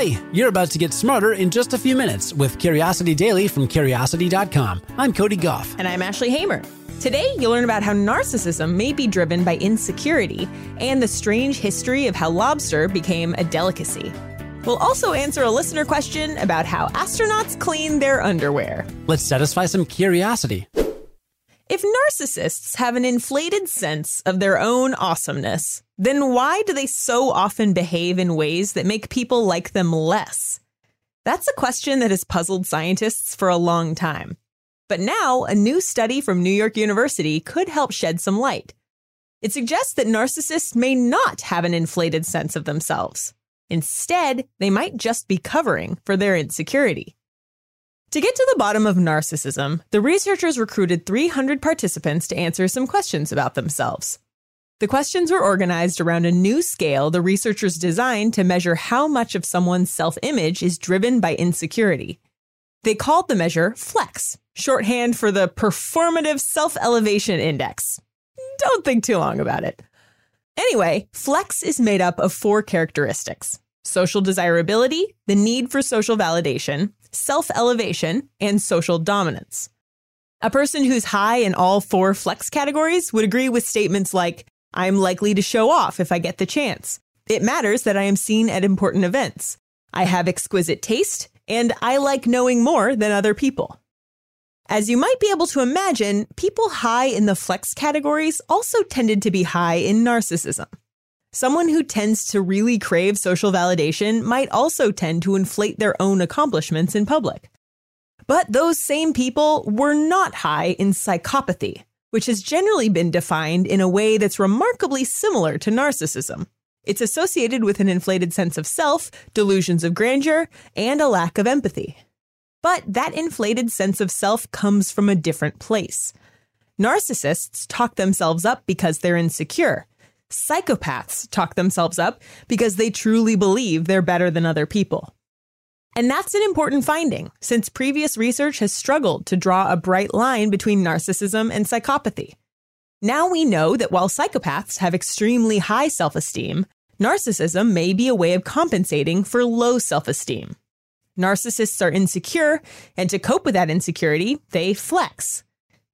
Hi, you're about to get smarter in just a few minutes with Curiosity Daily from Curiosity.com. I'm Cody Gough. And I'm Ashley Hamer. Today, you'll learn about how narcissism may be driven by insecurity and the strange history of how lobster became a delicacy. We'll also answer a listener question about how astronauts clean their underwear. Let's satisfy some curiosity. If narcissists have an inflated sense of their own awesomeness, then why do they so often behave in ways that make people like them less? That's a question that has puzzled scientists for a long time. But now, a new study from New York University could help shed some light. It suggests that narcissists may not have an inflated sense of themselves. Instead, they might just be covering for their insecurity. To get to the bottom of narcissism, the researchers recruited 300 participants to answer some questions about themselves. The questions were organized around a new scale the researchers designed to measure how much of someone's self image is driven by insecurity. They called the measure FLEX, shorthand for the Performative Self Elevation Index. Don't think too long about it. Anyway, FLEX is made up of four characteristics social desirability, the need for social validation, self elevation, and social dominance. A person who's high in all four flex categories would agree with statements like, I'm likely to show off if I get the chance. It matters that I am seen at important events. I have exquisite taste, and I like knowing more than other people. As you might be able to imagine, people high in the flex categories also tended to be high in narcissism. Someone who tends to really crave social validation might also tend to inflate their own accomplishments in public. But those same people were not high in psychopathy, which has generally been defined in a way that's remarkably similar to narcissism. It's associated with an inflated sense of self, delusions of grandeur, and a lack of empathy. But that inflated sense of self comes from a different place. Narcissists talk themselves up because they're insecure, Psychopaths talk themselves up because they truly believe they're better than other people. And that's an important finding, since previous research has struggled to draw a bright line between narcissism and psychopathy. Now we know that while psychopaths have extremely high self esteem, narcissism may be a way of compensating for low self esteem. Narcissists are insecure, and to cope with that insecurity, they flex.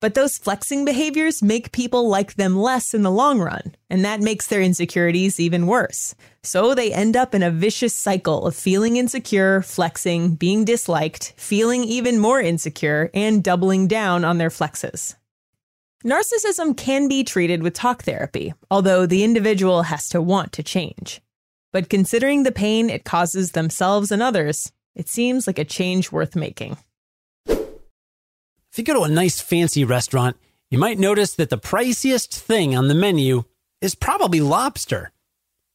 But those flexing behaviors make people like them less in the long run, and that makes their insecurities even worse. So they end up in a vicious cycle of feeling insecure, flexing, being disliked, feeling even more insecure, and doubling down on their flexes. Narcissism can be treated with talk therapy, although the individual has to want to change. But considering the pain it causes themselves and others, it seems like a change worth making. If you go to a nice fancy restaurant, you might notice that the priciest thing on the menu is probably lobster.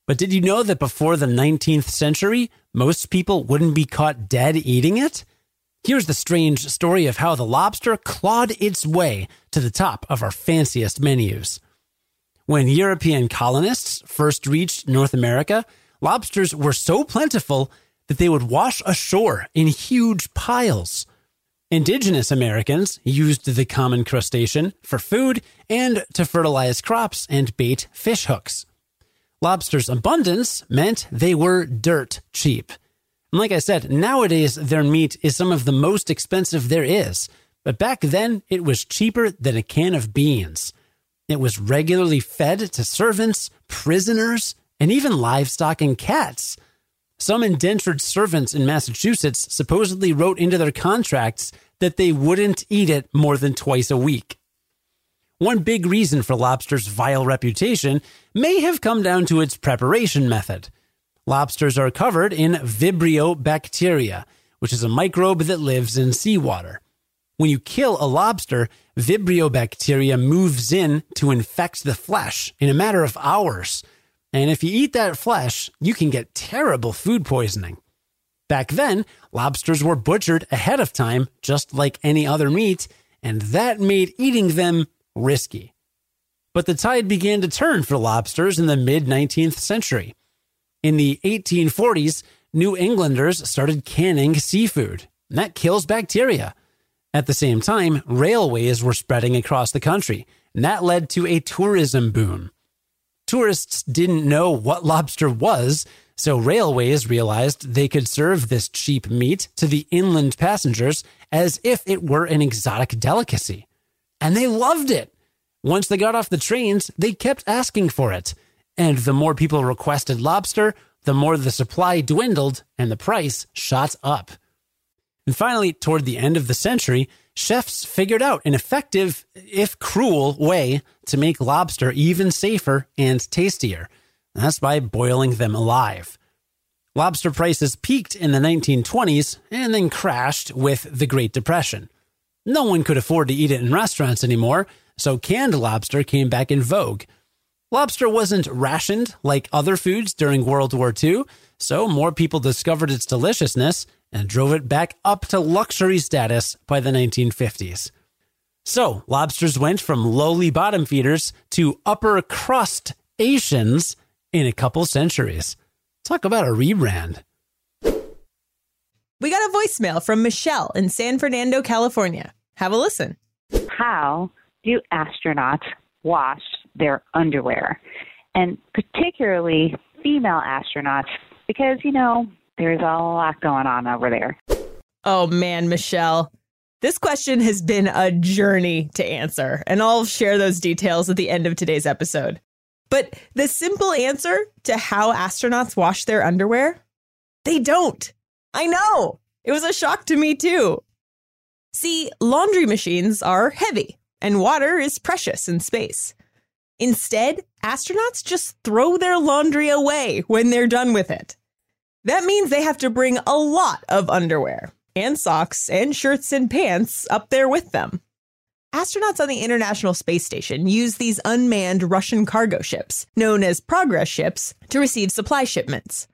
But did you know that before the 19th century, most people wouldn't be caught dead eating it? Here's the strange story of how the lobster clawed its way to the top of our fanciest menus. When European colonists first reached North America, lobsters were so plentiful that they would wash ashore in huge piles. Indigenous Americans used the common crustacean for food and to fertilize crops and bait fish hooks. Lobster's abundance meant they were dirt cheap. And like I said, nowadays their meat is some of the most expensive there is, but back then it was cheaper than a can of beans. It was regularly fed to servants, prisoners, and even livestock and cats. Some indentured servants in Massachusetts supposedly wrote into their contracts that they wouldn't eat it more than twice a week. One big reason for lobster's vile reputation may have come down to its preparation method. Lobsters are covered in Vibrio bacteria, which is a microbe that lives in seawater. When you kill a lobster, Vibrio bacteria moves in to infect the flesh in a matter of hours and if you eat that flesh, you can get terrible food poisoning. Back then, lobsters were butchered ahead of time, just like any other meat, and that made eating them risky. But the tide began to turn for lobsters in the mid 19th century. In the 1840s, New Englanders started canning seafood, that kills bacteria. At the same time, railways were spreading across the country, and that led to a tourism boom. Tourists didn't know what lobster was, So railways realized they could serve this cheap meat to the inland passengers as if it were an exotic delicacy. And they loved it. Once they got off the trains, they kept asking for it. And the more people requested lobster, the more the supply dwindled and the price shot up. And finally, toward the end of the century, chefs figured out an effective, if cruel, way to make lobster even safer and tastier. That's by boiling them alive. Lobster prices peaked in the 1920s and then crashed with the Great Depression. No one could afford to eat it in restaurants anymore, so canned lobster came back in vogue. Lobster wasn't rationed like other foods during World War II, so more people discovered its deliciousness and drove it back up to luxury status by the 1950s. So, lobsters went from lowly bottom feeders to upper crust Asians in a couple centuries. Talk about a rebrand. We got a voicemail from Michelle in San Fernando, California. Have a listen. How do astronauts wash their underwear? And particularly female astronauts, because, you know, there's a lot going on over there. Oh man, Michelle. This question has been a journey to answer, and I'll share those details at the end of today's episode. But the simple answer to how astronauts wash their underwear? They don't. I know. It was a shock to me too. See, laundry machines are heavy, and water is precious in space. Instead, astronauts just throw their laundry away when they're done with it. That means they have to bring a lot of underwear and socks and shirts and pants up there with them. Astronauts on the International Space Station use these unmanned Russian cargo ships, known as Progress ships, to receive supply shipments.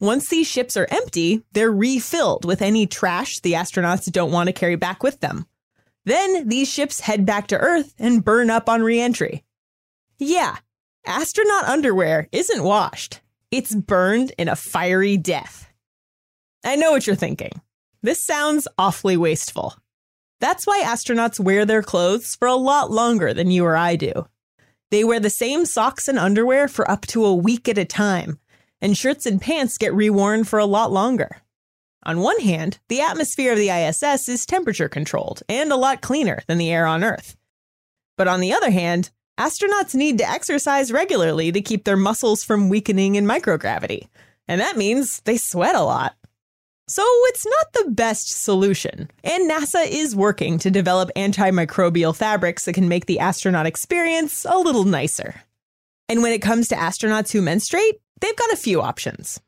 Once these ships are empty, they're refilled with any trash the astronauts don't want to carry back with them. Then these ships head back to Earth and burn up on reentry. Yeah, astronaut underwear isn't washed, it's burned in a fiery death. I know what you're thinking. This sounds awfully wasteful. That's why astronauts wear their clothes for a lot longer than you or I do. They wear the same socks and underwear for up to a week at a time, and shirts and pants get reworn for a lot longer. On one hand, the atmosphere of the ISS is temperature controlled and a lot cleaner than the air on Earth. But on the other hand, astronauts need to exercise regularly to keep their muscles from weakening in microgravity, and that means they sweat a lot. So it's not the best solution. And NASA is working to develop antimicrobial fabrics that can make the astronaut experience a little nicer. And when it comes to astronauts who menstruate, they've got a few options.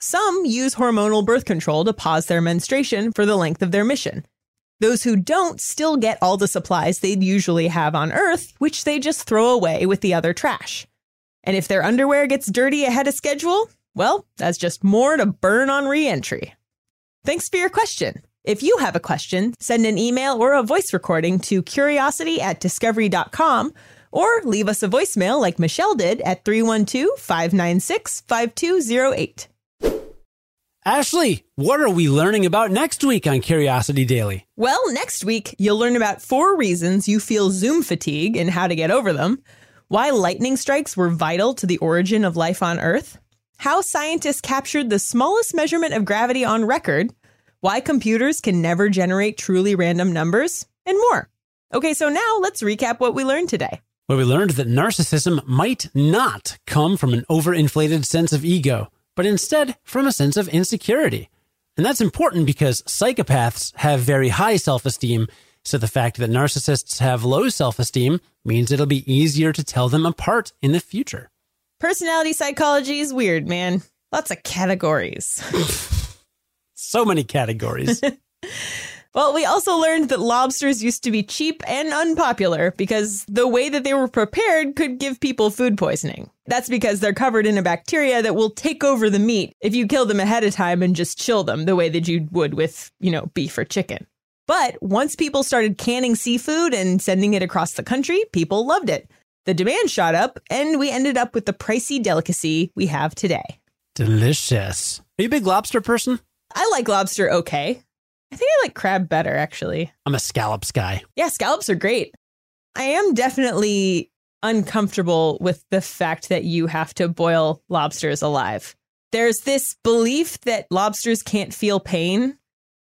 Some use hormonal birth control to pause their menstruation for the length of their mission. Those who don't still get all the supplies they'd usually have on Earth, which they just throw away with the other trash. And if their underwear gets dirty ahead of schedule, well, that's just more to burn on reentry. Thanks for your question. If you have a question, send an email or a voice recording to curiosity at discovery.com or leave us a voicemail like Michelle did at 312 596 5208. Ashley, what are we learning about next week on Curiosity Daily? Well, next week, you'll learn about four reasons you feel Zoom fatigue and how to get over them, why lightning strikes were vital to the origin of life on Earth, how scientists captured the smallest measurement of gravity on record, why computers can never generate truly random numbers, and more. Okay, so now let's recap what we learned today. Well, we learned that narcissism might not come from an overinflated sense of ego, but instead from a sense of insecurity. And that's important because psychopaths have very high self esteem, so the fact that narcissists have low self esteem means it'll be easier to tell them apart in the future. Personality psychology is weird, man. Lots of categories. so many categories. well, we also learned that lobsters used to be cheap and unpopular because the way that they were prepared could give people food poisoning. That's because they're covered in a bacteria that will take over the meat if you kill them ahead of time and just chill them the way that you would with, you know, beef or chicken. But once people started canning seafood and sending it across the country, people loved it. The demand shot up, and we ended up with the pricey delicacy we have today. Delicious. Are you a big lobster person? I like lobster okay. I think I like crab better, actually. I'm a scallops guy. Yeah, scallops are great. I am definitely uncomfortable with the fact that you have to boil lobsters alive. There's this belief that lobsters can't feel pain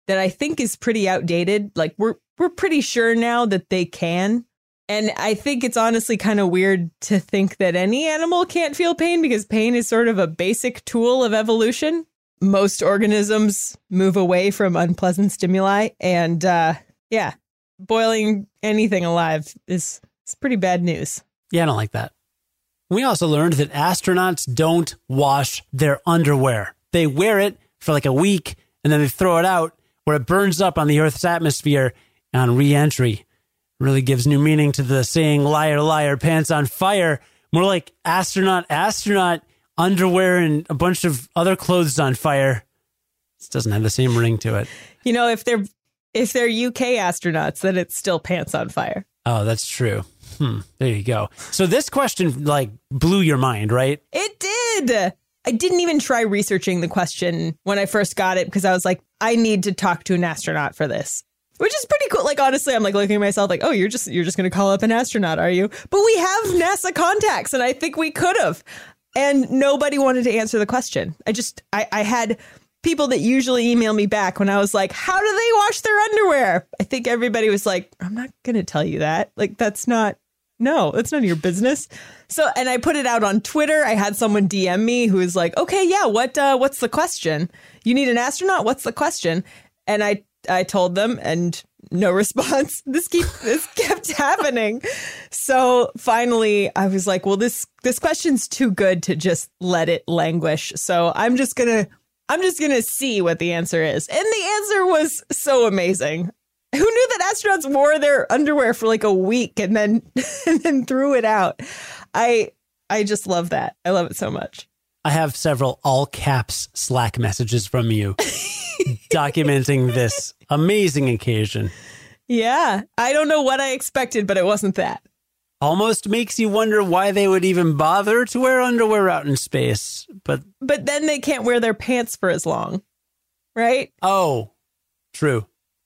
that I think is pretty outdated. Like we're we're pretty sure now that they can. And I think it's honestly kind of weird to think that any animal can't feel pain because pain is sort of a basic tool of evolution. Most organisms move away from unpleasant stimuli and uh yeah, boiling anything alive is is pretty bad news. Yeah, I don't like that. We also learned that astronauts don't wash their underwear. They wear it for like a week and then they throw it out where it burns up on the Earth's atmosphere on re entry. Really gives new meaning to the saying, liar, liar, pants on fire. More like astronaut, astronaut, underwear, and a bunch of other clothes on fire. This doesn't have the same ring to it. You know, if they're if they're UK astronauts, then it's still pants on fire. Oh, that's true. Hmm. There you go. So this question like blew your mind, right? It did. I didn't even try researching the question when I first got it because I was like, I need to talk to an astronaut for this. Which is pretty cool. Like honestly, I'm like looking at myself like, oh, you're just you're just gonna call up an astronaut, are you? But we have NASA contacts, and I think we could have. And nobody wanted to answer the question. I just I, I had people that usually email me back when I was like, How do they wash their underwear? I think everybody was like, I'm not gonna tell you that. Like that's not no, it's none of your business. So, and I put it out on Twitter. I had someone DM me who was like, "Okay, yeah, what uh, what's the question? You need an astronaut? What's the question?" And I I told them, and no response. This keep this kept happening. So finally, I was like, "Well, this this question's too good to just let it languish." So I'm just gonna I'm just gonna see what the answer is, and the answer was so amazing. Who knew that astronauts wore their underwear for like a week and then and then threw it out? I I just love that. I love it so much. I have several all caps Slack messages from you documenting this amazing occasion. Yeah, I don't know what I expected, but it wasn't that. Almost makes you wonder why they would even bother to wear underwear out in space. But but then they can't wear their pants for as long. Right? Oh, true.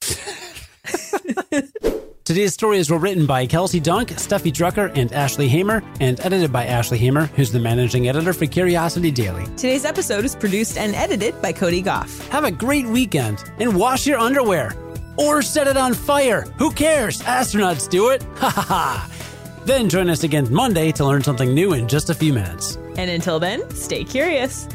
Today's stories were written by Kelsey Donk, Steffi Drucker, and Ashley Hamer, and edited by Ashley Hamer, who's the managing editor for Curiosity Daily. Today's episode is produced and edited by Cody Gough. Have a great weekend and wash your underwear. Or set it on fire. Who cares? Astronauts do it. Ha ha ha. Then join us again Monday to learn something new in just a few minutes. And until then, stay curious.